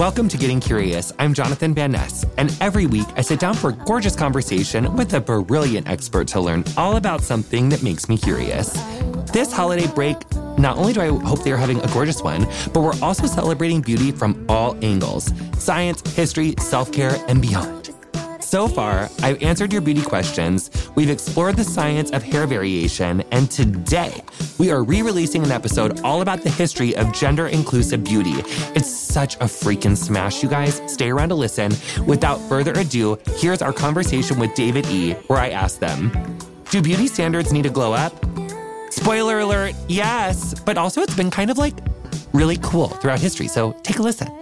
Welcome to Getting Curious. I'm Jonathan Van Ness, and every week I sit down for a gorgeous conversation with a brilliant expert to learn all about something that makes me curious. This holiday break, not only do I hope they are having a gorgeous one, but we're also celebrating beauty from all angles science, history, self care, and beyond. So far, I've answered your beauty questions, we've explored the science of hair variation, and today we are re releasing an episode all about the history of gender inclusive beauty. It's such a freaking smash, you guys. Stay around to listen. Without further ado, here's our conversation with David E., where I asked them Do beauty standards need to glow up? Spoiler alert, yes, but also it's been kind of like really cool throughout history. So take a listen.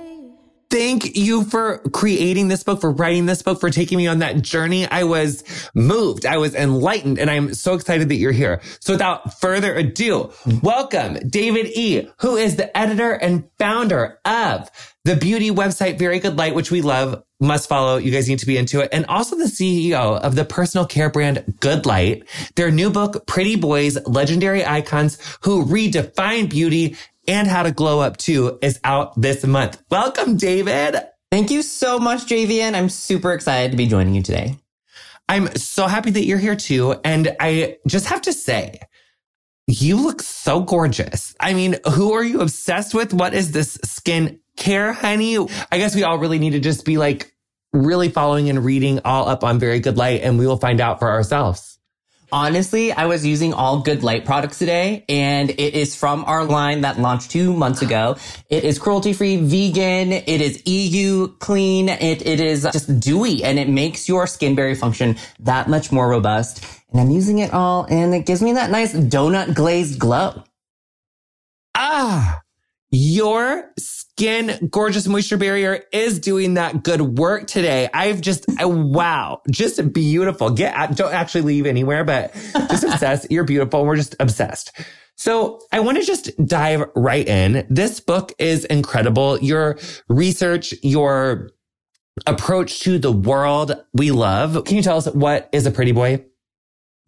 Thank you for creating this book, for writing this book, for taking me on that journey. I was moved. I was enlightened and I'm so excited that you're here. So without further ado, welcome David E., who is the editor and founder of the beauty website Very Good Light, which we love, must follow. You guys need to be into it. And also the CEO of the personal care brand Good Light. Their new book, Pretty Boys, Legendary Icons Who Redefine Beauty and How to Glow Up Too is out this month. Welcome, David. Thank you so much, JVN. I'm super excited to be joining you today. I'm so happy that you're here too. And I just have to say, you look so gorgeous. I mean, who are you obsessed with? What is this skin care, honey? I guess we all really need to just be like really following and reading all up on Very Good Light and we will find out for ourselves. Honestly, I was using all good light products today and it is from our line that launched two months ago. It is cruelty free, vegan. It is EU clean. It, it is just dewy and it makes your skin barrier function that much more robust. And I'm using it all and it gives me that nice donut glazed glow. Ah, your skin gorgeous moisture barrier is doing that good work today. I've just, wow, just beautiful. Get out, don't actually leave anywhere, but just obsessed. You're beautiful. We're just obsessed. So I want to just dive right in. This book is incredible. Your research, your approach to the world we love. Can you tell us what is a pretty boy?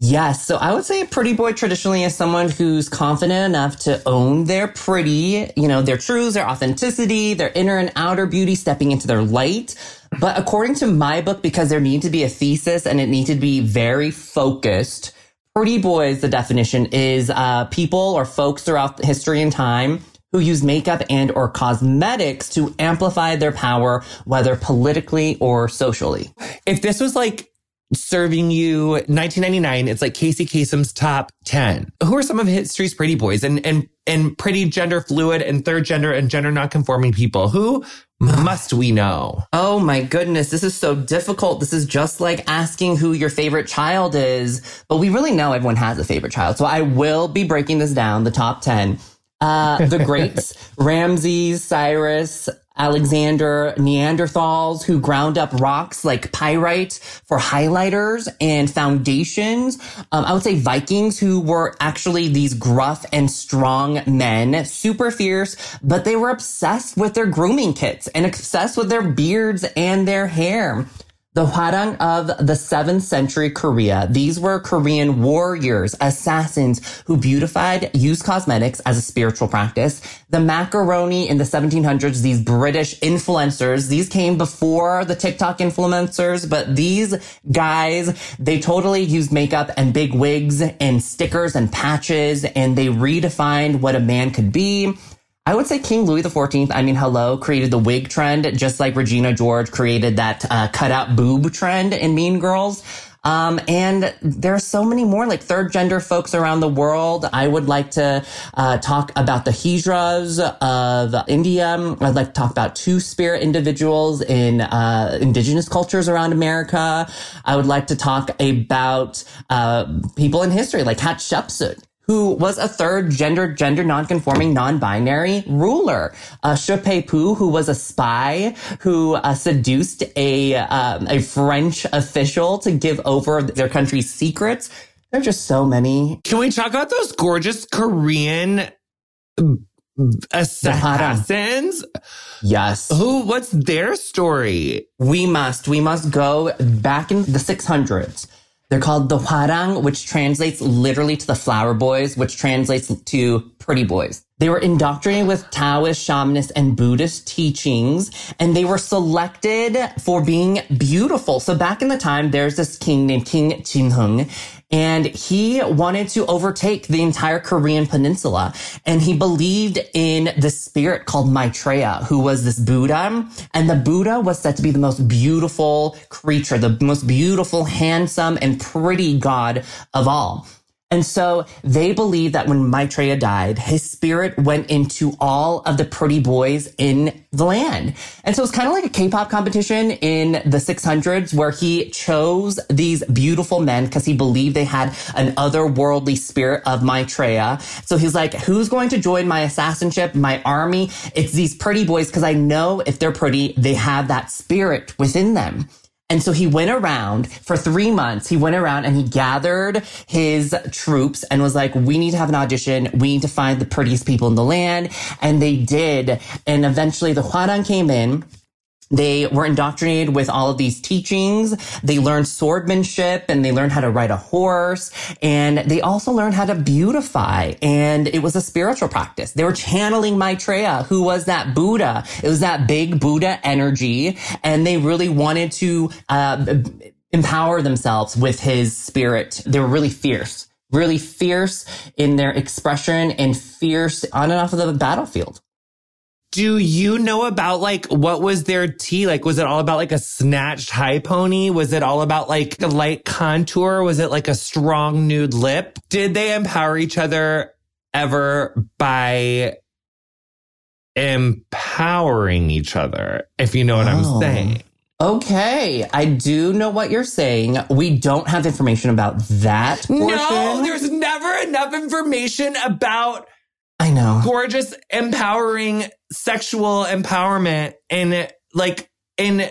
Yes. So I would say a pretty boy traditionally is someone who's confident enough to own their pretty, you know, their truths, their authenticity, their inner and outer beauty, stepping into their light. But according to my book, because there needs to be a thesis and it needs to be very focused, pretty boys, the definition is uh, people or folks throughout history and time who use makeup and or cosmetics to amplify their power, whether politically or socially. If this was like serving you 1999 it's like casey kasem's top 10 who are some of history's pretty boys and and and pretty gender fluid and third gender and gender nonconforming people? Who must we know? Oh my goodness. This is so difficult. This is just like asking who your favorite child is but we really know everyone has a favorite child. So i will be breaking this down the top 10 uh, the greats, Ramses, Cyrus, Alexander, Neanderthals who ground up rocks like pyrite for highlighters and foundations. Um, I would say Vikings who were actually these gruff and strong men, super fierce, but they were obsessed with their grooming kits and obsessed with their beards and their hair. The Hwarang of the 7th century Korea. These were Korean warriors, assassins who beautified, used cosmetics as a spiritual practice. The macaroni in the 1700s, these British influencers, these came before the TikTok influencers, but these guys, they totally used makeup and big wigs and stickers and patches and they redefined what a man could be. I would say King Louis XIV, I mean, hello, created the wig trend, just like Regina George created that uh, cutout boob trend in Mean Girls. Um, and there are so many more like third gender folks around the world. I would like to uh, talk about the Hijras of India. I'd like to talk about two spirit individuals in uh, indigenous cultures around America. I would like to talk about uh, people in history like Hatshepsut who was a third gender, gender non-conforming, non-binary ruler. Uh, who was a spy who uh, seduced a, um, a French official to give over their country's secrets. There are just so many. Can we talk about those gorgeous Korean assassins? Yes. Who, what's their story? We must, we must go back in the 600s they're called the Hwarang, which translates literally to the flower boys, which translates to pretty boys. They were indoctrinated with Taoist, shamanist, and Buddhist teachings, and they were selected for being beautiful. So back in the time, there's this king named King Jinheung, and he wanted to overtake the entire Korean peninsula. And he believed in the spirit called Maitreya, who was this Buddha. And the Buddha was said to be the most beautiful creature, the most beautiful, handsome, and pretty god of all. And so they believe that when Maitreya died, his spirit went into all of the pretty boys in the land. And so it's kind of like a K-pop competition in the 600s where he chose these beautiful men because he believed they had an otherworldly spirit of Maitreya. So he's like, who's going to join my assassinship, my army? It's these pretty boys because I know if they're pretty, they have that spirit within them. And so he went around for three months. He went around and he gathered his troops and was like, we need to have an audition. We need to find the prettiest people in the land. And they did. And eventually the Hwarang came in they were indoctrinated with all of these teachings. They learned swordmanship and they learned how to ride a horse and they also learned how to beautify. And it was a spiritual practice. They were channeling Maitreya, who was that Buddha. It was that big Buddha energy. And they really wanted to, uh, empower themselves with his spirit. They were really fierce, really fierce in their expression and fierce on and off of the battlefield. Do you know about like what was their tea? Like, was it all about like a snatched high pony? Was it all about like a light contour? Was it like a strong nude lip? Did they empower each other ever by empowering each other? If you know what oh. I'm saying. Okay, I do know what you're saying. We don't have information about that portion. No, there's never enough information about I know. Gorgeous, empowering sexual empowerment and like in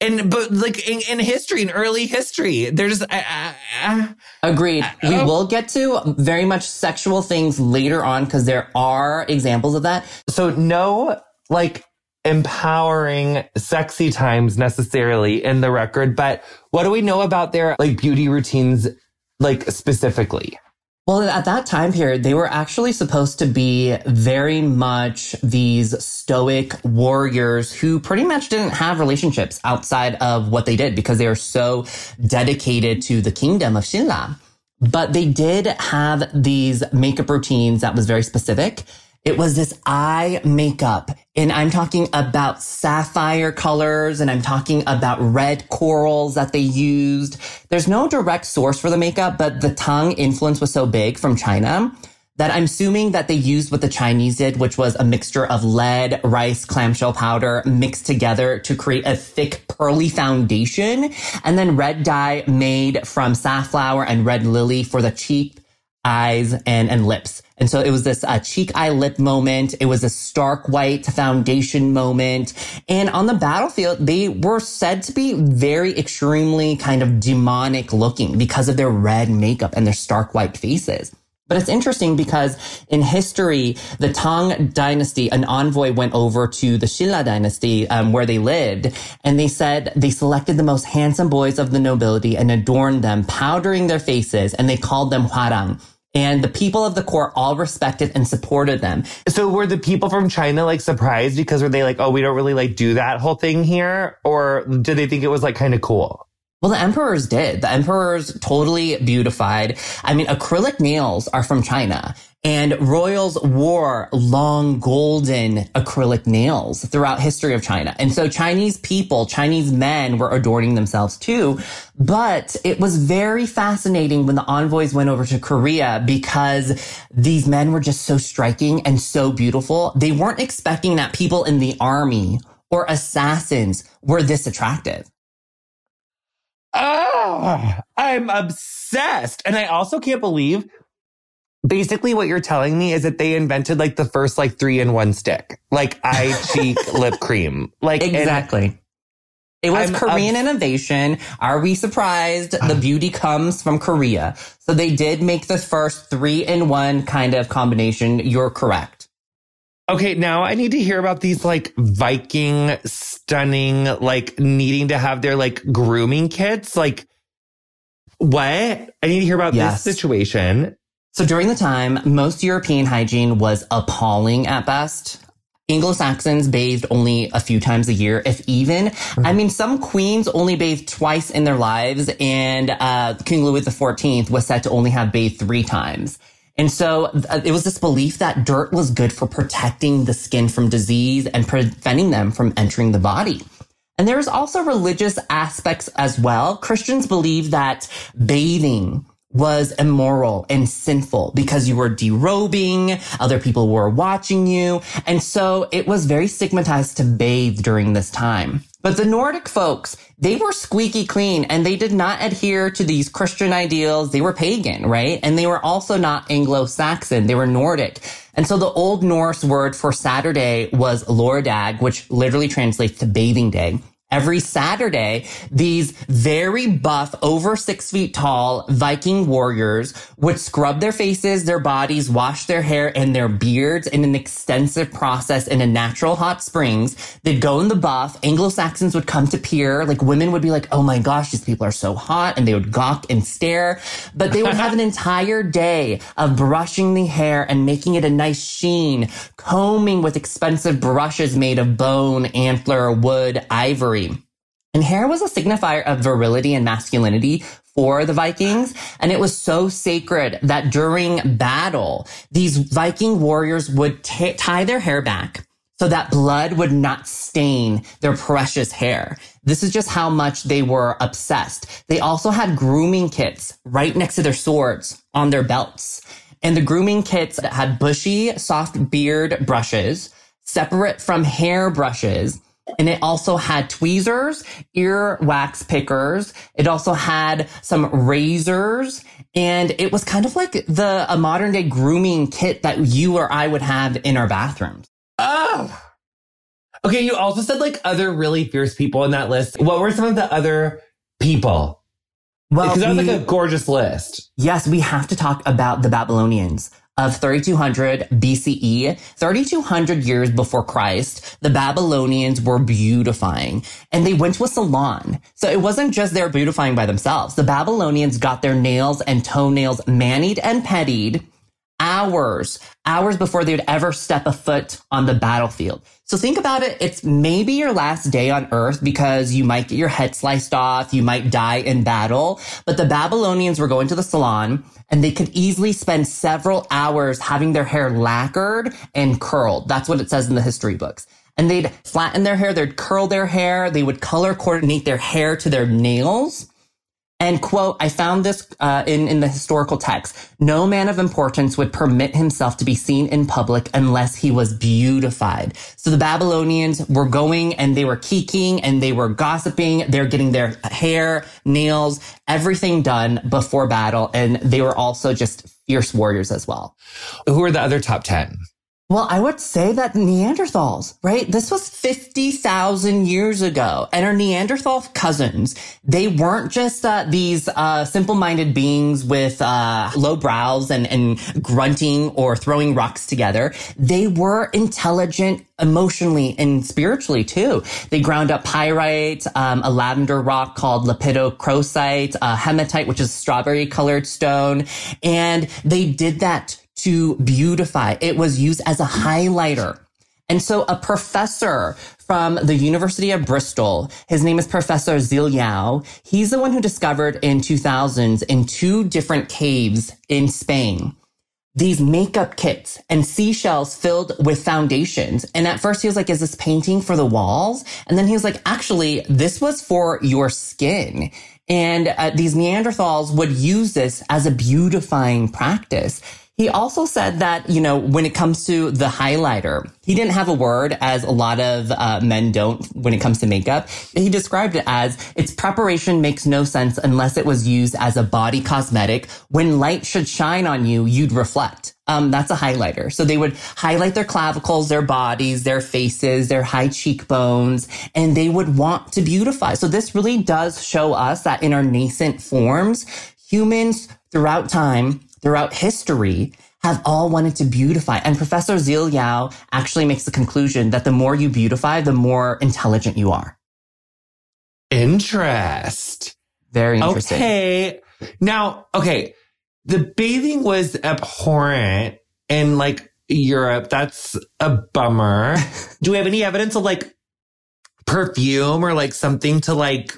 and but like in, in, history in early history there's uh, uh, uh agreed we oh. will get to very much sexual things later on because there are examples of that so no like empowering sexy times necessarily in the record but what do we know about their like beauty routines like specifically well, at that time period, they were actually supposed to be very much these stoic warriors who pretty much didn't have relationships outside of what they did because they were so dedicated to the kingdom of Shilla. But they did have these makeup routines that was very specific. It was this eye makeup. And I'm talking about sapphire colors and I'm talking about red corals that they used. There's no direct source for the makeup, but the Tang influence was so big from China that I'm assuming that they used what the Chinese did, which was a mixture of lead, rice, clamshell powder mixed together to create a thick pearly foundation. And then red dye made from safflower and red lily for the cheek, eyes, and, and lips. And so it was this uh, cheek eye lip moment. It was a stark white foundation moment. And on the battlefield, they were said to be very extremely kind of demonic looking because of their red makeup and their stark white faces. But it's interesting because in history, the Tang dynasty, an envoy went over to the Shilla dynasty um, where they lived, and they said they selected the most handsome boys of the nobility and adorned them, powdering their faces, and they called them Hwarang and the people of the court all respected and supported them. So were the people from China like surprised because were they like, oh, we don't really like do that whole thing here? Or did they think it was like kind of cool? Well, the emperors did. The emperors totally beautified. I mean, acrylic nails are from China and royals wore long golden acrylic nails throughout history of China. And so Chinese people, Chinese men were adorning themselves too. But it was very fascinating when the envoys went over to Korea because these men were just so striking and so beautiful. They weren't expecting that people in the army or assassins were this attractive. Ah, I'm obsessed. And I also can't believe basically what you're telling me is that they invented like the first like three in one stick, like eye cheek lip cream. Like exactly. It was I'm, Korean innovation. Are we surprised? The beauty comes from Korea. So they did make the first three in one kind of combination. You're correct. Okay, now I need to hear about these like Viking stunning, like needing to have their like grooming kits. Like, what? I need to hear about yes. this situation. So during the time, most European hygiene was appalling at best. Anglo-Saxons bathed only a few times a year, if even. I mean, some queens only bathed twice in their lives, and uh, King Louis XIV was said to only have bathed three times. And so uh, it was this belief that dirt was good for protecting the skin from disease and preventing them from entering the body. And there's also religious aspects as well. Christians believe that bathing was immoral and sinful because you were derobing, other people were watching you. And so it was very stigmatized to bathe during this time. But the Nordic folks, they were squeaky clean and they did not adhere to these Christian ideals. They were pagan, right? And they were also not Anglo-Saxon. They were Nordic. And so the Old Norse word for Saturday was lordag, which literally translates to bathing day every Saturday, these very buff, over six feet tall Viking warriors would scrub their faces, their bodies, wash their hair and their beards in an extensive process in a natural hot springs. They'd go in the buff. Anglo-Saxons would come to peer. Like women would be like, Oh my gosh, these people are so hot. And they would gawk and stare, but they would have an entire day of brushing the hair and making it a nice sheen, combing with expensive brushes made of bone, antler, wood, ivory. And hair was a signifier of virility and masculinity for the Vikings. And it was so sacred that during battle, these Viking warriors would t- tie their hair back so that blood would not stain their precious hair. This is just how much they were obsessed. They also had grooming kits right next to their swords on their belts. And the grooming kits had bushy, soft beard brushes, separate from hair brushes, and it also had tweezers, ear wax pickers. It also had some razors. And it was kind of like the a modern day grooming kit that you or I would have in our bathrooms. Oh. Okay, you also said like other really fierce people in that list. What were some of the other people? Well, because that was like a gorgeous list. Yes, we have to talk about the Babylonians of 3200 BCE, 3200 years before Christ, the Babylonians were beautifying and they went to a salon. So it wasn't just they're beautifying by themselves. The Babylonians got their nails and toenails manied and pettied hours, hours before they would ever step a foot on the battlefield. So think about it. It's maybe your last day on earth because you might get your head sliced off. You might die in battle. But the Babylonians were going to the salon and they could easily spend several hours having their hair lacquered and curled. That's what it says in the history books. And they'd flatten their hair. They'd curl their hair. They would color coordinate their hair to their nails. And quote, I found this uh, in, in the historical text. No man of importance would permit himself to be seen in public unless he was beautified. So the Babylonians were going and they were keeking and they were gossiping. They're getting their hair, nails, everything done before battle. And they were also just fierce warriors as well. Who are the other top 10? Well, I would say that Neanderthals, right? This was 50,000 years ago. And our Neanderthal cousins, they weren't just uh, these uh, simple-minded beings with uh, low brows and, and grunting or throwing rocks together. They were intelligent emotionally and spiritually too. They ground up pyrite, um, a lavender rock called lepidocrocite, hematite, which is strawberry colored stone. And they did that to beautify. It was used as a highlighter. And so a professor from the University of Bristol, his name is Professor Zilhão. He's the one who discovered in 2000s in two different caves in Spain these makeup kits and seashells filled with foundations. And at first he was like, is this painting for the walls? And then he was like, actually, this was for your skin. And uh, these Neanderthals would use this as a beautifying practice. He also said that, you know, when it comes to the highlighter, he didn't have a word as a lot of uh, men don't when it comes to makeup. He described it as its preparation makes no sense unless it was used as a body cosmetic. When light should shine on you, you'd reflect. Um, that's a highlighter. So they would highlight their clavicles, their bodies, their faces, their high cheekbones, and they would want to beautify. So this really does show us that in our nascent forms, humans throughout time throughout history have all wanted to beautify. And Professor Zilhão actually makes the conclusion that the more you beautify, the more intelligent you are. Interest. Very interesting. Okay. Now, okay. the bathing was abhorrent in like Europe. That's a bummer. Do we have any evidence of like perfume or like something to like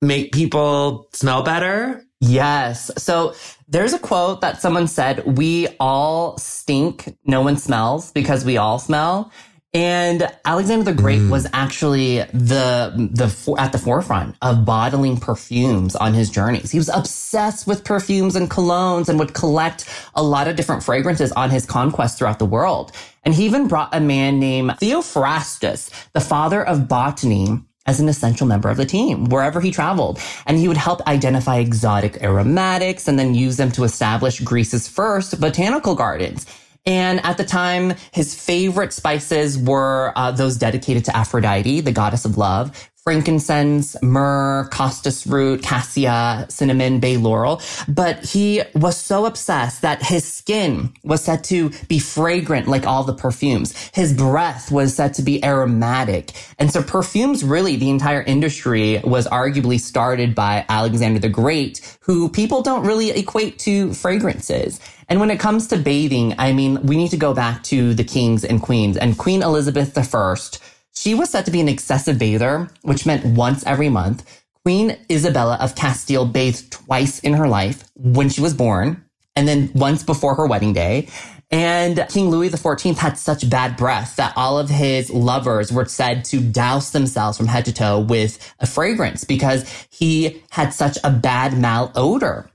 make people smell better? Yes. So there's a quote that someone said, we all stink, no one smells because we all smell. And Alexander the Great mm. was actually the, the, at the forefront of bottling perfumes on his journeys. He was obsessed with perfumes and colognes and would collect a lot of different fragrances on his conquests throughout the world. And he even brought a man named Theophrastus, the father of botany, as an essential member of the team wherever he traveled. And he would help identify exotic aromatics and then use them to establish Greece's first botanical gardens. And at the time, his favorite spices were uh, those dedicated to Aphrodite, the goddess of love, frankincense, myrrh, costus root, cassia, cinnamon, bay laurel. But he was so obsessed that his skin was said to be fragrant like all the perfumes. His breath was said to be aromatic. And so perfumes, really, the entire industry was arguably started by Alexander the Great, who people don't really equate to fragrances. And when it comes to bathing, I mean, we need to go back to the kings and queens and Queen Elizabeth I she was said to be an excessive bather, which meant once every month. Queen Isabella of Castile bathed twice in her life when she was born and then once before her wedding day. And King Louis XIV had such bad breath that all of his lovers were said to douse themselves from head to toe with a fragrance because he had such a bad malodor.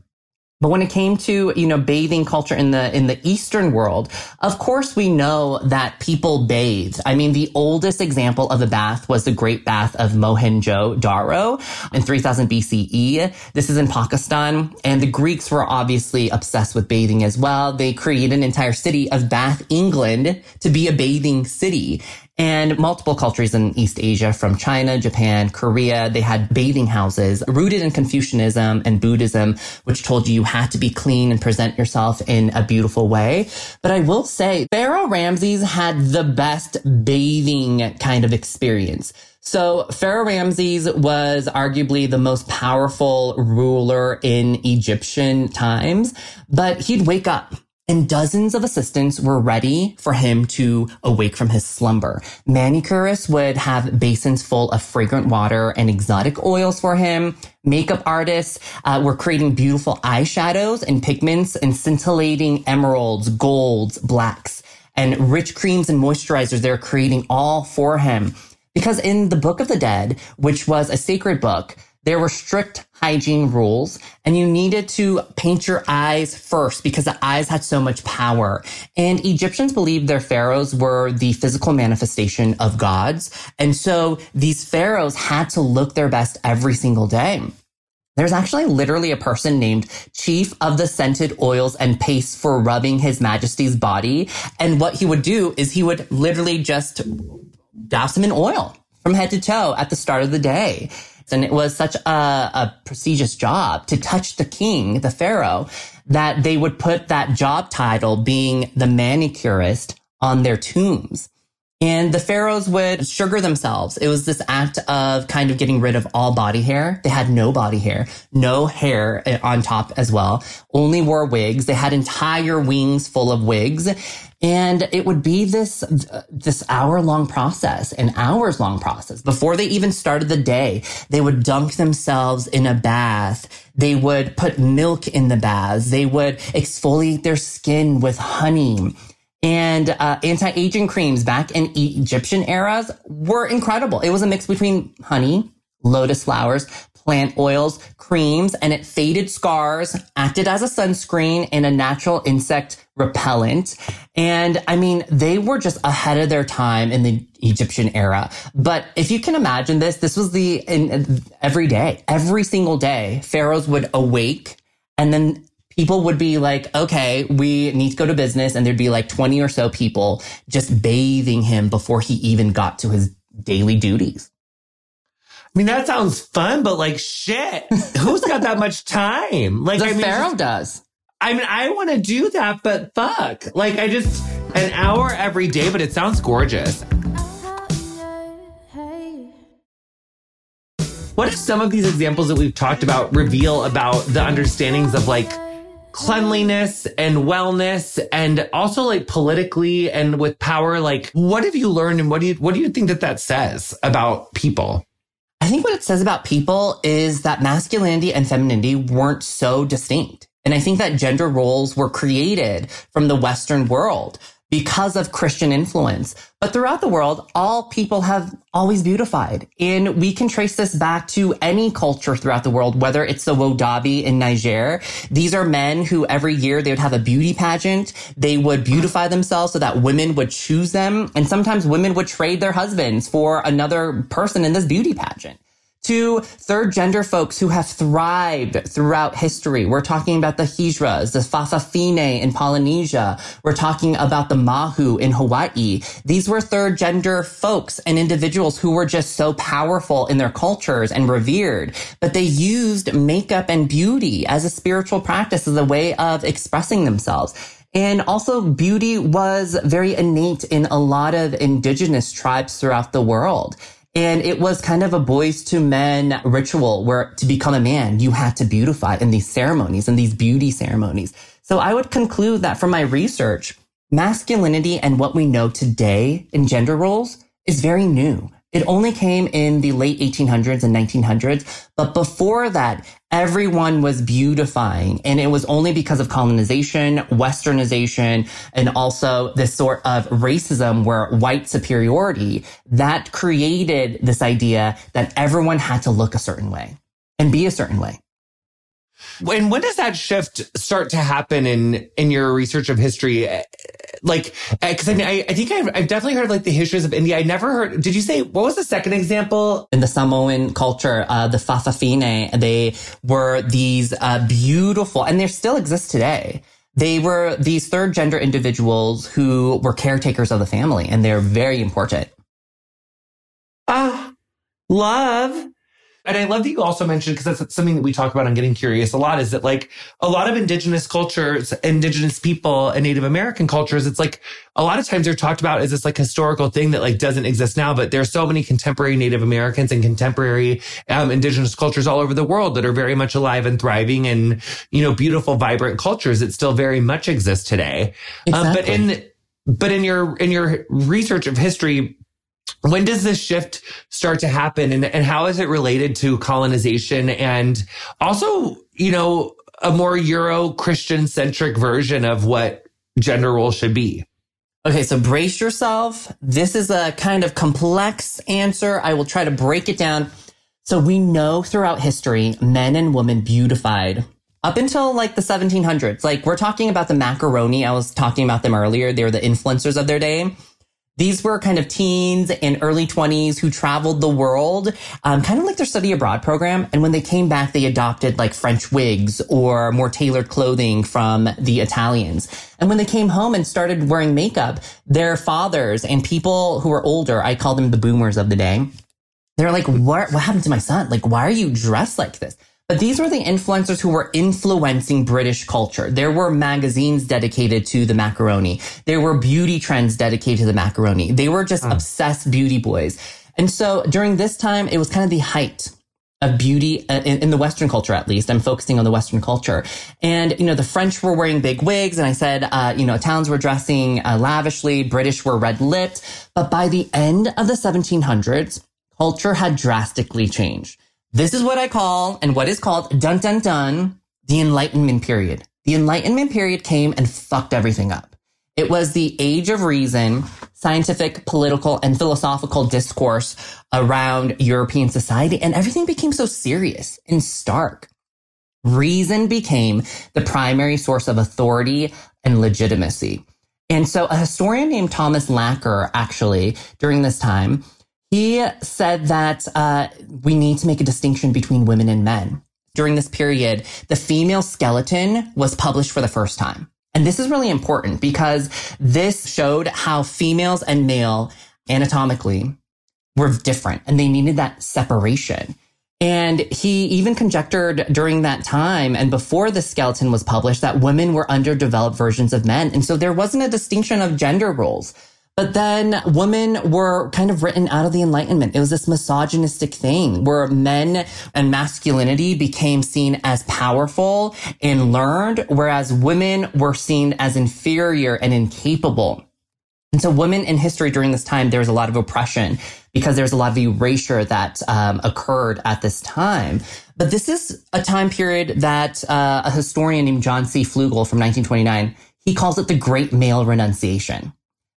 But when it came to, you know, bathing culture in the, in the Eastern world, of course we know that people bathed. I mean, the oldest example of a bath was the Great Bath of Mohenjo-Daro in 3000 BCE. This is in Pakistan. And the Greeks were obviously obsessed with bathing as well. They created an entire city of Bath, England to be a bathing city and multiple cultures in East Asia from China, Japan, Korea. They had bathing houses rooted in Confucianism and Buddhism, which told you you had to be clean and present yourself in a beautiful way. But I will say Pharaoh Ramses had the best bathing kind of experience. So Pharaoh Ramses was arguably the most powerful ruler in Egyptian times, but he'd wake up and dozens of assistants were ready for him to awake from his slumber. Manicurists would have basins full of fragrant water and exotic oils for him. Makeup artists uh, were creating beautiful eyeshadows and pigments and scintillating emeralds, golds, blacks, and rich creams and moisturizers they're creating all for him. Because in the Book of the Dead, which was a sacred book, there were strict hygiene rules and you needed to paint your eyes first because the eyes had so much power. And Egyptians believed their pharaohs were the physical manifestation of gods. And so these pharaohs had to look their best every single day. There's actually literally a person named Chief of the Scented Oils and Pastes for rubbing His Majesty's body. And what he would do is he would literally just douse him in oil from head to toe at the start of the day. And it was such a, a prestigious job to touch the king, the pharaoh, that they would put that job title being the manicurist on their tombs. And the pharaohs would sugar themselves. It was this act of kind of getting rid of all body hair. They had no body hair, no hair eh, on top as well, only wore wigs. They had entire wings full of wigs. And it would be this, this hour long process, an hours long process. Before they even started the day, they would dunk themselves in a bath. They would put milk in the baths. They would exfoliate their skin with honey and uh, anti-aging creams back in Egyptian eras were incredible. It was a mix between honey, lotus flowers, plant oils, creams, and it faded scars, acted as a sunscreen and a natural insect repellent. And I mean, they were just ahead of their time in the Egyptian era. But if you can imagine this, this was the in, every day, every single day, pharaohs would awake and then people would be like, okay, we need to go to business. And there'd be like 20 or so people just bathing him before he even got to his daily duties. I mean, that sounds fun, but like shit, who's got that much time? Like, the I mean, Pharaoh does. I mean, I want to do that, but fuck. Like, I just, an hour every day, but it sounds gorgeous. What if some of these examples that we've talked about reveal about the understandings of like cleanliness and wellness and also like politically and with power like what have you learned and what do you what do you think that that says about people i think what it says about people is that masculinity and femininity weren't so distinct. And i think that gender roles were created from the western world because of Christian influence. But throughout the world, all people have always beautified. And we can trace this back to any culture throughout the world, whether it's the Wodaabe in Niger. These are men who every year they would have a beauty pageant. They would beautify themselves so that women would choose them. And sometimes women would trade their husbands for another person in this beauty pageant to third gender folks who have thrived throughout history. We're talking about the Hijras, the Fa'afafine in Polynesia. We're talking about the Mahu in Hawaii. These were third gender folks and individuals who were just so powerful in their cultures and revered, but they used makeup and beauty as a spiritual practice as a way of expressing themselves. And also beauty was very innate in a lot of indigenous tribes throughout the world. And it was kind of a boys to men ritual where to become a man, you had to beautify in these ceremonies and these beauty ceremonies. So I would conclude that from my research, masculinity and what we know today in gender roles is very new. It only came in the late 1800s and 1900s. But before that, everyone was beautifying. And it was only because of colonization, westernization, and also this sort of racism where white superiority that created this idea that everyone had to look a certain way and be a certain way. And when does that shift start to happen in in your research of history? Like, because I mean, I, I think I've, I've, definitely heard like the histories of India. I never heard. Did you say what was the second example? In the Samoan culture, uh, the Fa'afafine, they were these uh, beautiful, and they still exist today. They were these third gender individuals who were caretakers of the family, and they're very important. Ah, uh, love. And I love that you also mentioned, because that's something that we talk about on Getting Curious a lot, is that like a lot of indigenous cultures, indigenous people and Native American cultures, it's like a lot of times they're talked about as this like historical thing that like doesn't exist now, but there's so many contemporary Native Americans and contemporary um, indigenous cultures all over the world that are very much alive and thriving and, you know, beautiful, vibrant cultures that still very much exist today. Exactly. Um, but in, but in your, in your research of history, when does this shift start to happen and, and how is it related to colonization and also, you know, a more Euro Christian centric version of what gender roles should be? Okay, so brace yourself. This is a kind of complex answer. I will try to break it down. So we know throughout history, men and women beautified up until like the 1700s. Like we're talking about the macaroni. I was talking about them earlier. They were the influencers of their day. These were kind of teens and early 20s who traveled the world, um, kind of like their study abroad program. And when they came back, they adopted like French wigs or more tailored clothing from the Italians. And when they came home and started wearing makeup, their fathers and people who were older, I call them the boomers of the day, they're like, what, what happened to my son? Like, why are you dressed like this? But these were the influencers who were influencing British culture. There were magazines dedicated to the macaroni. There were beauty trends dedicated to the macaroni. They were just mm. obsessed beauty boys. And so during this time, it was kind of the height of beauty uh, in, in, the Western culture, at least. I'm focusing on the Western culture. And, you know, the French were wearing big wigs. And I said, uh, you know, towns were dressing uh, lavishly. British were red lipped. But by the end of the 1700s, culture had drastically changed. This is what I call and what is called dun dun dun the Enlightenment period. The Enlightenment period came and fucked everything up. It was the age of reason, scientific, political, and philosophical discourse around European society, and everything became so serious and stark. Reason became the primary source of authority and legitimacy. And so a historian named Thomas Laqueur, actually, during this time, he said that uh, we need to make a distinction between women and men. During this period, the female skeleton was published for the first time. And this is really important because this showed how females and male anatomically were different and they needed that separation. And he even conjectured during that time and before the skeleton was published that women were underdeveloped versions of men. And so there wasn't a distinction of gender roles. But then women were kind of written out of the Enlightenment. It was this misogynistic thing where men and masculinity became seen as powerful and learned, whereas women were seen as inferior and incapable. And so women in history during this time, there was a lot of oppression because there's a lot of erasure that um, occurred at this time. But this is a time period that uh, a historian named John C. Flugel from 1929, he calls it the Great Male Renunciation.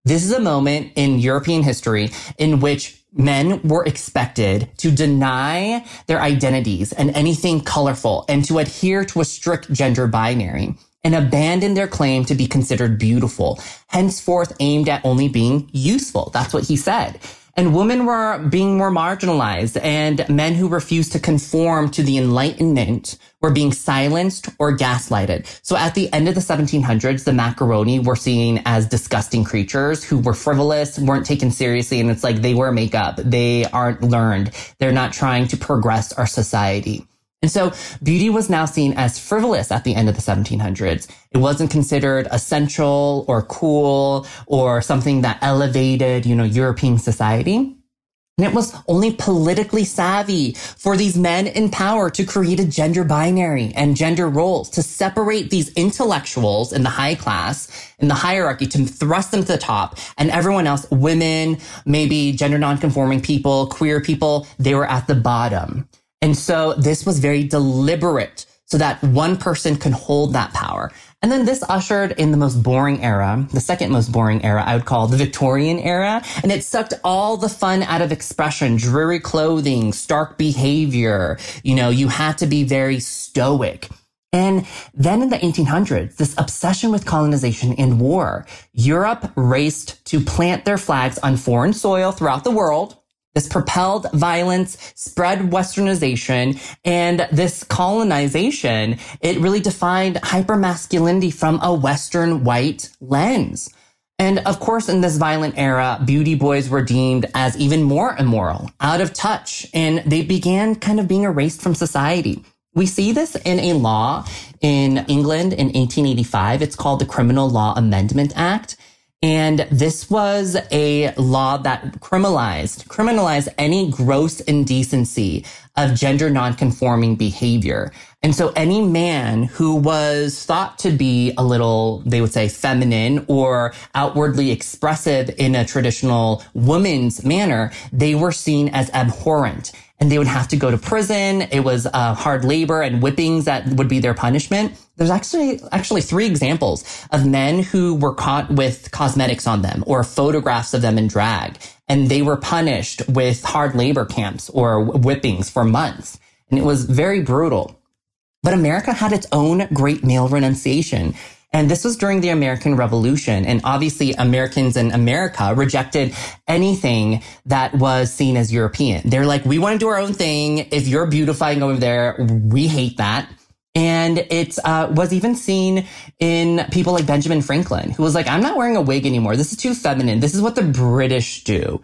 This is a moment in European history in which men were expected to deny their identities and anything colorful and to adhere to a strict gender binary and abandon their claim to be considered beautiful, henceforth aimed at only being useful. That's what he said. And women were being more marginalized and men who refused to conform to the Enlightenment were being silenced or gaslighted. So at the end of the 1700s, the macaroni were seen as disgusting creatures who were frivolous, weren't taken seriously. And it's like they wear makeup. They aren't learned. They're not trying to progress our society. And so beauty was now seen as frivolous at the end of the 1700s. It wasn't considered essential or cool or something that elevated, you know, European society. And it was only politically savvy for these men in power to create a gender binary and gender roles to separate these intellectuals in the high class, in the hierarchy, to thrust them to the top and everyone else, women, maybe gender nonconforming people, queer people, they were at the bottom. And so this was very deliberate so that one person can hold that power. And then this ushered in the most boring era, the second most boring era, I would call the Victorian era. And it sucked all the fun out of expression, dreary clothing, stark behavior. You know, you had to be very stoic. And then in the 1800s, this obsession with colonization and war, Europe raced to plant their flags on foreign soil throughout the world this propelled violence, spread westernization, and this colonization, it really defined hypermasculinity from a Western white lens. And of course, in this violent era, beauty boys were deemed as even more immoral, out of touch, and they began kind of being erased from society. We see this in a law in England in 1885. It's called the Criminal Law Amendment Act. And this was a law that criminalized, criminalized any gross indecency of gender nonconforming behavior. And so any man who was thought to be a little, they would say feminine or outwardly expressive in a traditional woman's manner, they were seen as abhorrent and they would have to go to prison. It was uh, hard labor and whippings that would be their punishment. There's actually actually three examples of men who were caught with cosmetics on them or photographs of them in drag, and they were punished with hard labor camps or whippings for months, and it was very brutal. But America had its own great male renunciation. And this was during the American Revolution. And obviously Americans in America rejected anything that was seen as European. They're like, we want to do our own thing. If you're beautifying over there, we hate that. And it uh, was even seen in people like Benjamin Franklin, who was like, I'm not wearing a wig anymore. This is too feminine. This is what the British do.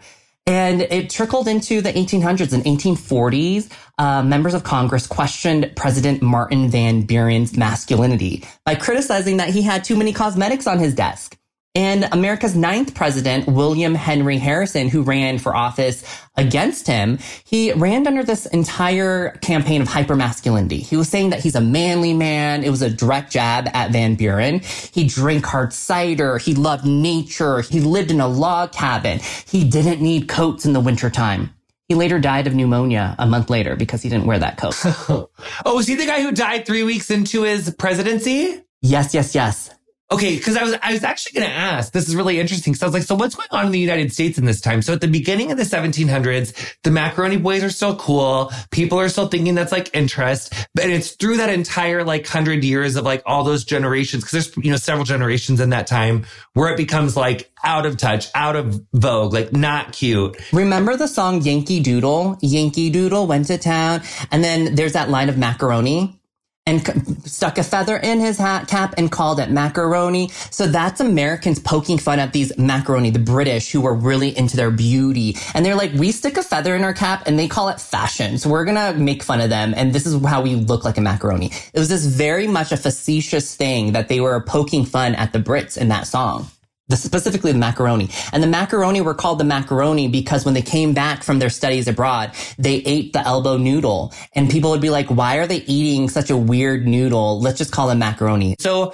And it trickled into the 1800s and 1840s. Uh, members of Congress questioned President Martin Van Buren's masculinity by criticizing that he had too many cosmetics on his desk. And America's ninth president, William Henry Harrison, who ran for office against him, he ran under this entire campaign of hypermasculinity. He was saying that he's a manly man. It was a direct jab at Van Buren. He drank hard cider. He loved nature. He lived in a log cabin. He didn't need coats in the wintertime. He later died of pneumonia a month later because he didn't wear that coat. oh, was he the guy who died three weeks into his presidency? Yes, yes, yes. Okay, because I was I was actually going to ask. This is really interesting. So I was like, so what's going on in the United States in this time? So at the beginning of the 1700s, the macaroni boys are still cool. People are still thinking that's like interest, but it's through that entire like hundred years of like all those generations, because there's you know several generations in that time where it becomes like out of touch, out of vogue, like not cute. Remember the song Yankee Doodle? Yankee Doodle went to town, and then there's that line of macaroni and c- stuck a feather in his hat cap and called it macaroni. So that's Americans poking fun at these macaroni, the British who were really into their beauty. And they're like, we stick a feather in our cap and they call it fashion. So we're going to make fun of them. And this is how we look like a macaroni. It was this very much a facetious thing that they were poking fun at the Brits in that song. The, specifically the macaroni. And the macaroni were called the macaroni because when they came back from their studies abroad, they ate the elbow noodle and people would be like, why are they eating such a weird noodle? Let's just call it macaroni. So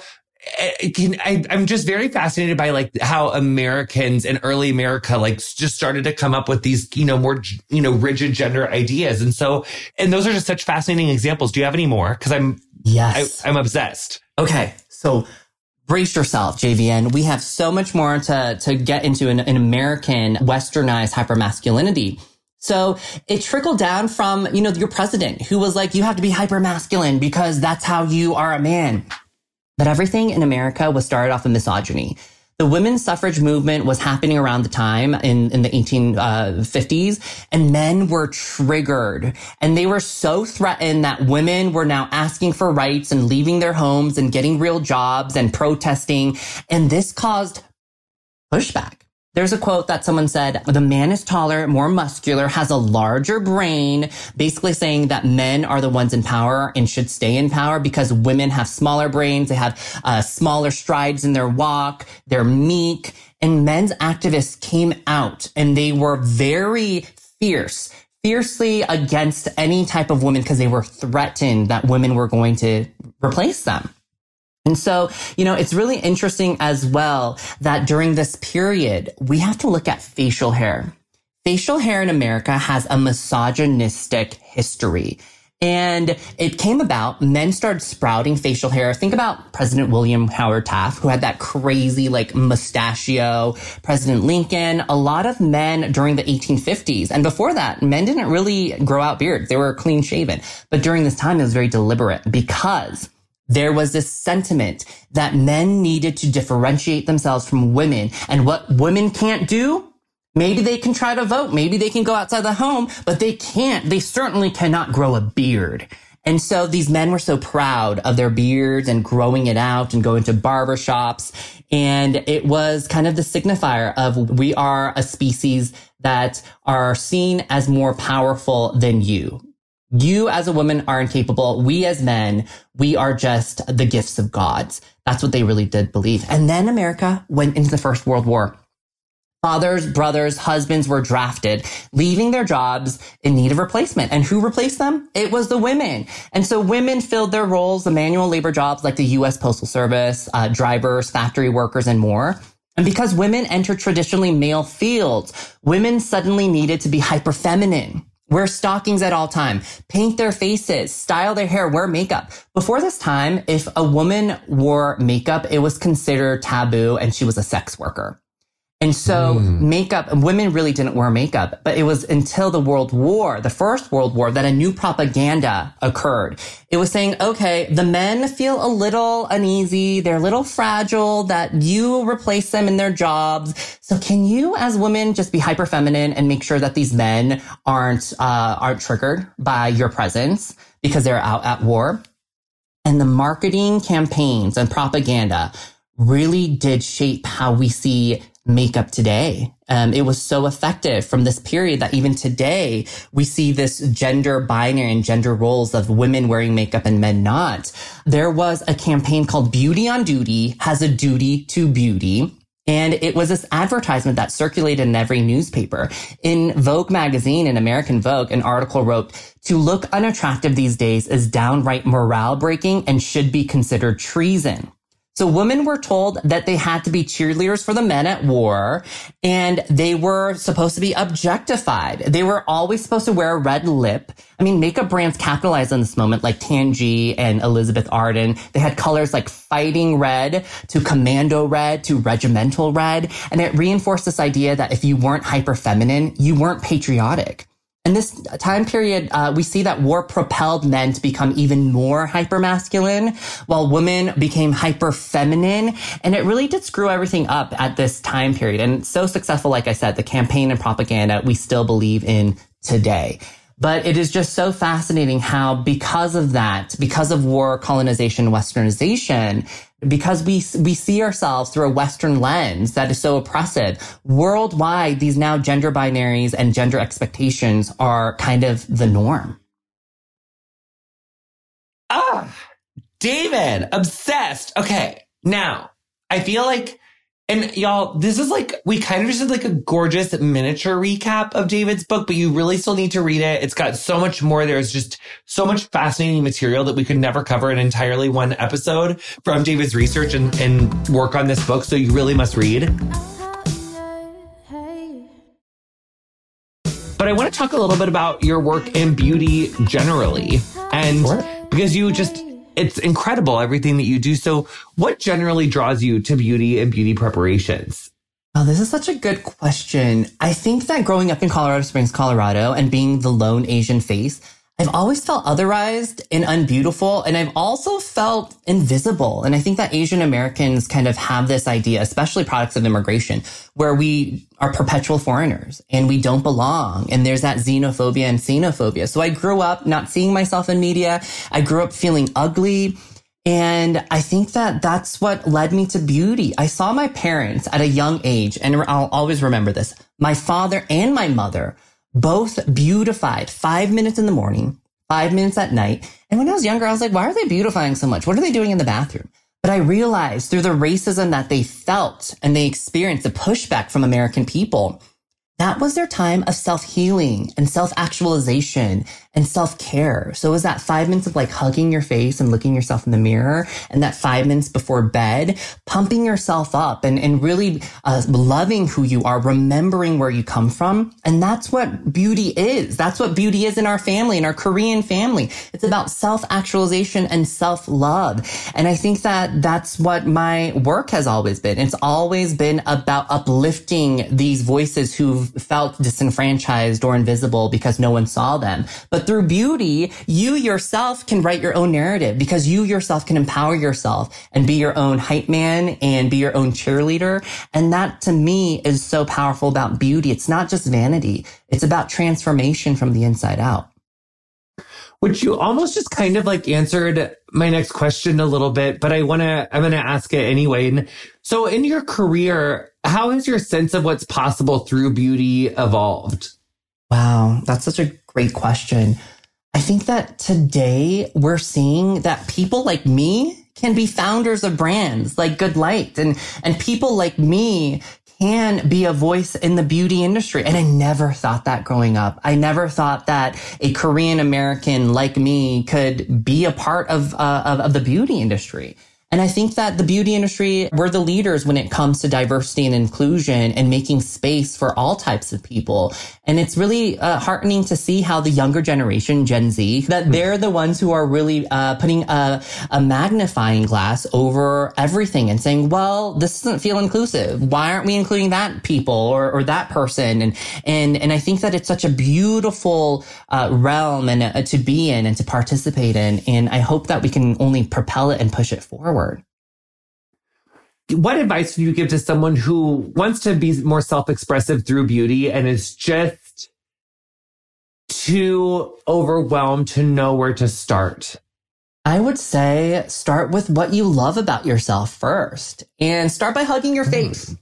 eh, can, I, am just very fascinated by like how Americans in early America like just started to come up with these, you know, more, you know, rigid gender ideas. And so, and those are just such fascinating examples. Do you have any more? Cause I'm, yes, I, I'm obsessed. Okay. So brace yourself, JVN. We have so much more to, to get into an, an American westernized hypermasculinity. So it trickled down from, you know, your president who was like, you have to be hypermasculine because that's how you are a man. But everything in America was started off with misogyny the women's suffrage movement was happening around the time in, in the 1850s uh, and men were triggered and they were so threatened that women were now asking for rights and leaving their homes and getting real jobs and protesting. And this caused pushback. There's a quote that someone said, the man is taller, more muscular, has a larger brain, basically saying that men are the ones in power and should stay in power because women have smaller brains. They have uh, smaller strides in their walk. They're meek. And men's activists came out and they were very fierce fiercely against any type of woman because they were threatened that women were going to replace them. And so, you know, it's really interesting as well that during this period, we have to look at facial hair. Facial hair in America has a misogynistic history. And it came about, men started sprouting facial hair. Think about President William Howard Taft, who had that crazy like mustachio, President Lincoln, a lot of men during the 1850s. And before that, men didn't really grow out beards. They were clean shaven. But during this time, it was very deliberate because there was this sentiment that men needed to differentiate themselves from women and what women can't do. Maybe they can try to vote. Maybe they can go outside the home, but they can't. They certainly cannot grow a beard. And so these men were so proud of their beards and growing it out and going to barbershops. And it was kind of the signifier of we are a species that are seen as more powerful than you. You as a woman are incapable. We as men, we are just the gifts of gods. That's what they really did believe. And then America went into the First World War. Fathers, brothers, husbands were drafted, leaving their jobs in need of replacement. And who replaced them? It was the women. And so women filled their roles, the manual labor jobs like the U.S. Postal Service, uh, drivers, factory workers, and more. And because women entered traditionally male fields, women suddenly needed to be hyper feminine wear stockings at all time, paint their faces, style their hair, wear makeup. Before this time, if a woman wore makeup, it was considered taboo and she was a sex worker. And so mm. makeup, women really didn't wear makeup, but it was until the World War, the First World War, that a new propaganda occurred. It was saying, okay, the men feel a little uneasy. They're a little fragile that you replace them in their jobs. So can you as women just be hyper feminine and make sure that these men aren't, uh, aren't triggered by your presence because they're out at war? And the marketing campaigns and propaganda really did shape how we see makeup today. Um, it was so effective from this period that even today we see this gender binary and gender roles of women wearing makeup and men not. There was a campaign called Beauty on Duty has a duty to beauty. And it was this advertisement that circulated in every newspaper. In Vogue magazine, in American Vogue, an article wrote, to look unattractive these days is downright morale breaking and should be considered treason. So women were told that they had to be cheerleaders for the men at war and they were supposed to be objectified. They were always supposed to wear a red lip. I mean, makeup brands capitalized on this moment like Tangee and Elizabeth Arden. They had colors like fighting red to commando red to regimental red. And it reinforced this idea that if you weren't hyper feminine, you weren't patriotic. In this time period, uh, we see that war propelled men to become even more hypermasculine, while women became hyper feminine. And it really did screw everything up at this time period. And so successful, like I said, the campaign and propaganda we still believe in today. But it is just so fascinating how because of that, because of war, colonization, westernization, because we, we see ourselves through a Western lens that is so oppressive. Worldwide, these now gender binaries and gender expectations are kind of the norm. Ah, David, obsessed. Okay. Now, I feel like And y'all, this is like, we kind of just did like a gorgeous miniature recap of David's book, but you really still need to read it. It's got so much more. There's just so much fascinating material that we could never cover in entirely one episode from David's research and, and work on this book. So you really must read. But I want to talk a little bit about your work in beauty generally. And sure. because you just, it's incredible everything that you do. So, what generally draws you to beauty and beauty preparations? Oh, this is such a good question. I think that growing up in Colorado Springs, Colorado, and being the lone Asian face, I've always felt otherized and unbeautiful. And I've also felt invisible. And I think that Asian Americans kind of have this idea, especially products of immigration, where we are perpetual foreigners and we don't belong. And there's that xenophobia and xenophobia. So I grew up not seeing myself in media. I grew up feeling ugly. And I think that that's what led me to beauty. I saw my parents at a young age, and I'll always remember this. My father and my mother both beautified five minutes in the morning, five minutes at night. And when I was younger, I was like, why are they beautifying so much? What are they doing in the bathroom? But I realized through the racism that they felt and they experienced the pushback from American people that was their time of self healing and self actualization and self care. So it was that five minutes of like hugging your face and looking yourself in the mirror and that five minutes before bed, pumping yourself up and, and really uh, loving who you are, remembering where you come from. And that's what beauty is. That's what beauty is in our family, in our Korean family. It's about self actualization and self love. And I think that that's what my work has always been. It's always been about uplifting these voices who've felt disenfranchised or invisible because no one saw them. But through beauty, you yourself can write your own narrative because you yourself can empower yourself and be your own hype man and be your own cheerleader. And that to me is so powerful about beauty. It's not just vanity. It's about transformation from the inside out. Which you almost just kind of like answered my next question a little bit, but I want to, I'm going to ask it anyway. And so in your career, how has your sense of what's possible through beauty evolved? Wow, that's such a great question. I think that today we're seeing that people like me can be founders of brands like Good Light and, and people like me can be a voice in the beauty industry. And I never thought that growing up. I never thought that a Korean American like me could be a part of, uh, of, of the beauty industry. And I think that the beauty industry, we're the leaders when it comes to diversity and inclusion and making space for all types of people. And it's really uh, heartening to see how the younger generation, Gen Z, that hmm. they're the ones who are really uh, putting a, a magnifying glass over everything and saying, well, this doesn't feel inclusive. Why aren't we including that people or, or that person? And, and, and I think that it's such a beautiful uh, realm and uh, to be in and to participate in. And I hope that we can only propel it and push it forward. What advice do you give to someone who wants to be more self-expressive through beauty and is just too overwhelmed to know where to start? I would say start with what you love about yourself first and start by hugging your hmm. face.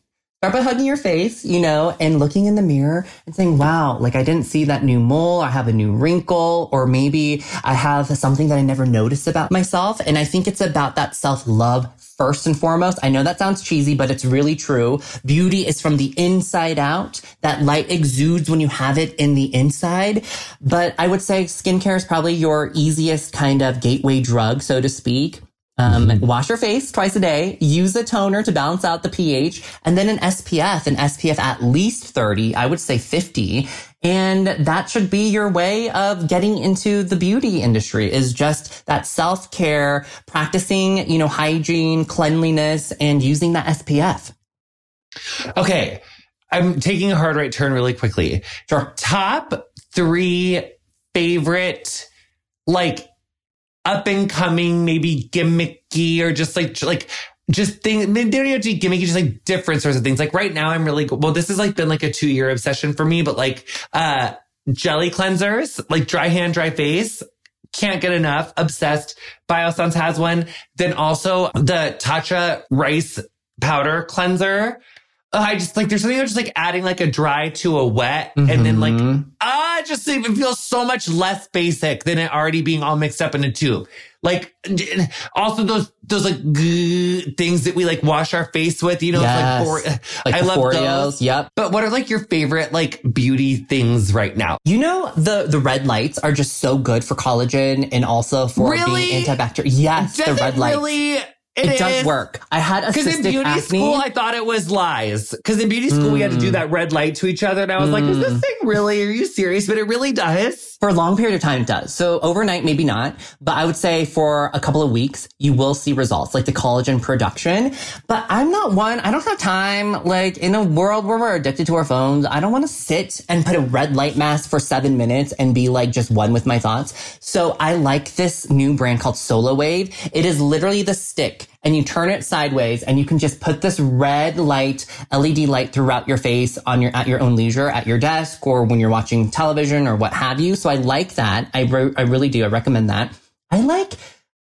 Start by hugging your face, you know, and looking in the mirror and saying, wow, like I didn't see that new mole. I have a new wrinkle, or maybe I have something that I never noticed about myself. And I think it's about that self love first and foremost. I know that sounds cheesy, but it's really true. Beauty is from the inside out. That light exudes when you have it in the inside. But I would say skincare is probably your easiest kind of gateway drug, so to speak. Um, mm-hmm. wash your face twice a day, use a toner to balance out the pH, and then an SPF, an SPF at least 30, I would say 50. And that should be your way of getting into the beauty industry is just that self care, practicing, you know, hygiene, cleanliness, and using that SPF. Okay. I'm taking a hard right turn really quickly. Sure. Top three favorite, like up and coming, maybe gimmicky or just like, like, just things, they don't have to be gimmicky, just like different sorts of things. Like right now, I'm really, well, this has like been like a two year obsession for me, but like, uh, jelly cleansers, like dry hand, dry face. Can't get enough. Obsessed. Biossance has one. Then also the Tatcha rice powder cleanser. Uh, I just like there's something about just like adding like a dry to a wet, and then like ah, it just even feels so much less basic than it already being all mixed up in a tube. Like also those those like things that we like wash our face with, you know, Yes. like for, like I love Foreos. those. Yep. But what are like your favorite like beauty things right now? You know the the red lights are just so good for collagen and also for Really? being antibacterial. Yes, Does the red it lights. really? It does work. I had a Because in beauty acne. school, I thought it was lies. Because in beauty school, we had to do Mm. that red light to each other. And I was like, is this Mm. thing really? Are you serious? But it really does. for a long period of time, it does. So overnight, maybe not, but I would say for a couple of weeks, you will see results like the collagen production. But I'm not one, I don't have time. Like in a world where we're addicted to our phones, I don't want to sit and put a red light mask for seven minutes and be like just one with my thoughts. So I like this new brand called Solawave. It is literally the stick and you turn it sideways and you can just put this red light, LED light throughout your face on your, at your own leisure, at your desk or when you're watching television or what have you. So I like that. I, re- I really do. I recommend that. I like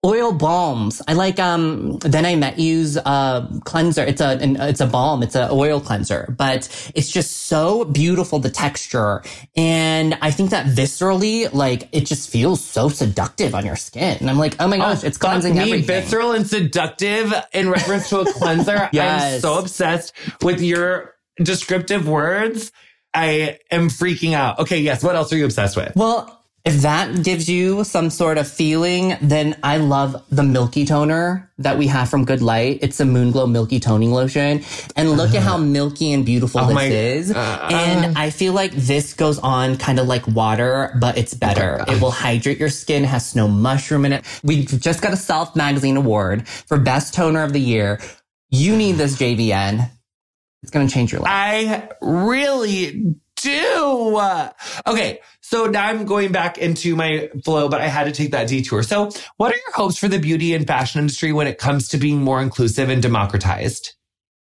oil balms. I like, um, then I met you's, uh, cleanser. It's a, an, it's a balm. It's an oil cleanser, but it's just so beautiful, the texture. And I think that viscerally, like, it just feels so seductive on your skin. And I'm like, oh my gosh, it's cleansing me, everything. visceral and seductive in reference to a cleanser. I'm so obsessed with your descriptive words. I am freaking out. Okay, yes. What else are you obsessed with? Well, if that gives you some sort of feeling, then I love the milky toner that we have from Good Light. It's a Moon Glow Milky Toning Lotion. And look at how milky and beautiful Oh this my- is. uh, and I feel like this goes on kind of like water, but it's better. it will hydrate your skin, has snow mushroom in it. We just got a Self Magazine Award for Best Toner of the Year. You need this JVN. It's going to change your life. I really do. Okay, so now I'm going back into my flow, but I had to take that detour. So, what are your hopes for the beauty and fashion industry when it comes to being more inclusive and democratized?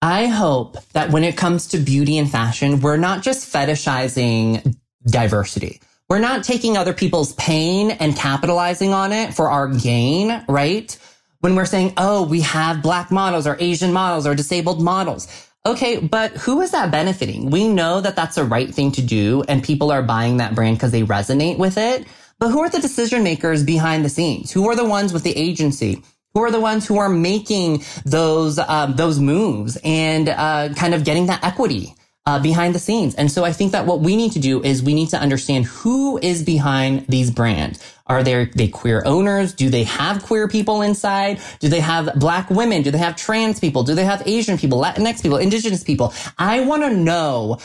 I hope that when it comes to beauty and fashion, we're not just fetishizing diversity. We're not taking other people's pain and capitalizing on it for our gain, right? When we're saying, oh, we have black models or Asian models or disabled models. Okay, but who is that benefiting? We know that that's the right thing to do and people are buying that brand because they resonate with it. But who are the decision makers behind the scenes? Who are the ones with the agency? Who are the ones who are making those um, those moves and uh, kind of getting that equity uh, behind the scenes? And so I think that what we need to do is we need to understand who is behind these brands. Are there they queer owners? Do they have queer people inside? Do they have black women? Do they have trans people? Do they have Asian people, Latinx people, indigenous people? I want to know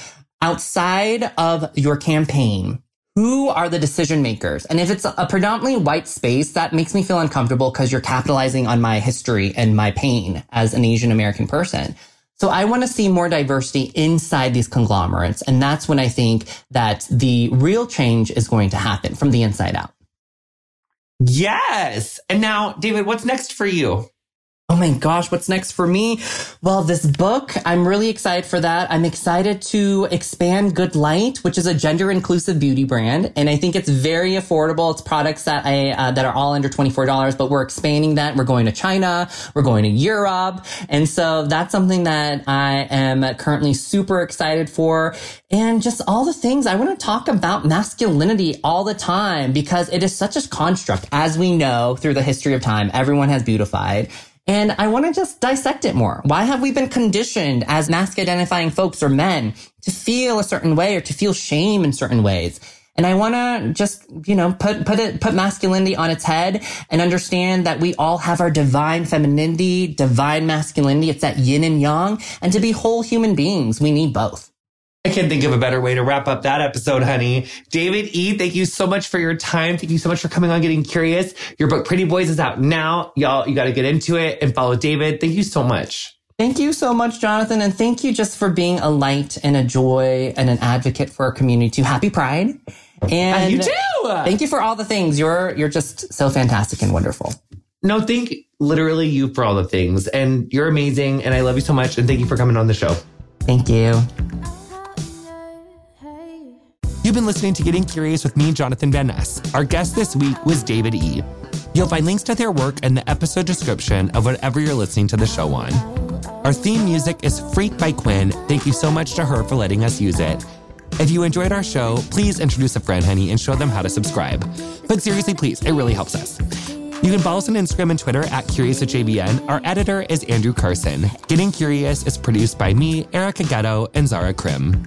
outside of your campaign who are the decision makers? And if it's a predominantly white space, that makes me feel uncomfortable because you're capitalizing on my history and my pain as an Asian American person. So I want to see more diversity inside these conglomerates. And that's when I think that the real change is going to happen from the inside out. Yes. And now, David, what's next for you? Oh my gosh, what's next for me? Well, this book, I'm really excited for that. I'm excited to expand Good Light, which is a gender inclusive beauty brand. And I think it's very affordable. It's products that I, uh, that are all under $24, but we're expanding that. We're going to China. We're going to Europe. And so that's something that I am currently super excited for. And just all the things I want to talk about masculinity all the time because it is such a construct. As we know through the history of time, everyone has beautified. And I want to just dissect it more. Why have we been conditioned as masc identifying folks or men to feel a certain way or to feel shame in certain ways? And I want to just, you know, put, put it, put masculinity on its head and understand that we all have our divine femininity, divine masculinity. It's that yin and yang. And to be whole human beings, we need both. I can't think of a better way to wrap up that episode, honey. David E., thank you so much for your time. Thank you so much for coming on Getting Curious. Your book, Pretty Boys, is out now. Y'all, you got to get into it and follow David. Thank you so much. Thank you so much, Jonathan. And thank you just for being a light and a joy and an advocate for our community too. Happy Pride. And ah, you too. Thank you for all the things. You're, you're just so fantastic and wonderful. No, thank literally you for all the things. And you're amazing. And I love you so much. And thank you for coming on the show. Thank you. You've been listening to Getting Curious with me, Jonathan Van Ness. Our guest this week was David E. You'll find links to their work in the episode description of whatever you're listening to the show on. Our theme music is Freak by QUIÑ. Thank you so much to her for letting us use it. If you enjoyed our show, please introduce a friend, honey, and show them how to subscribe. But seriously, please, it really helps us. You can follow us on Instagram and Twitter at CuriousJVN. Our editor is Andrew Carson. Getting Curious is produced by me, Erica Getto, and Zara Krim.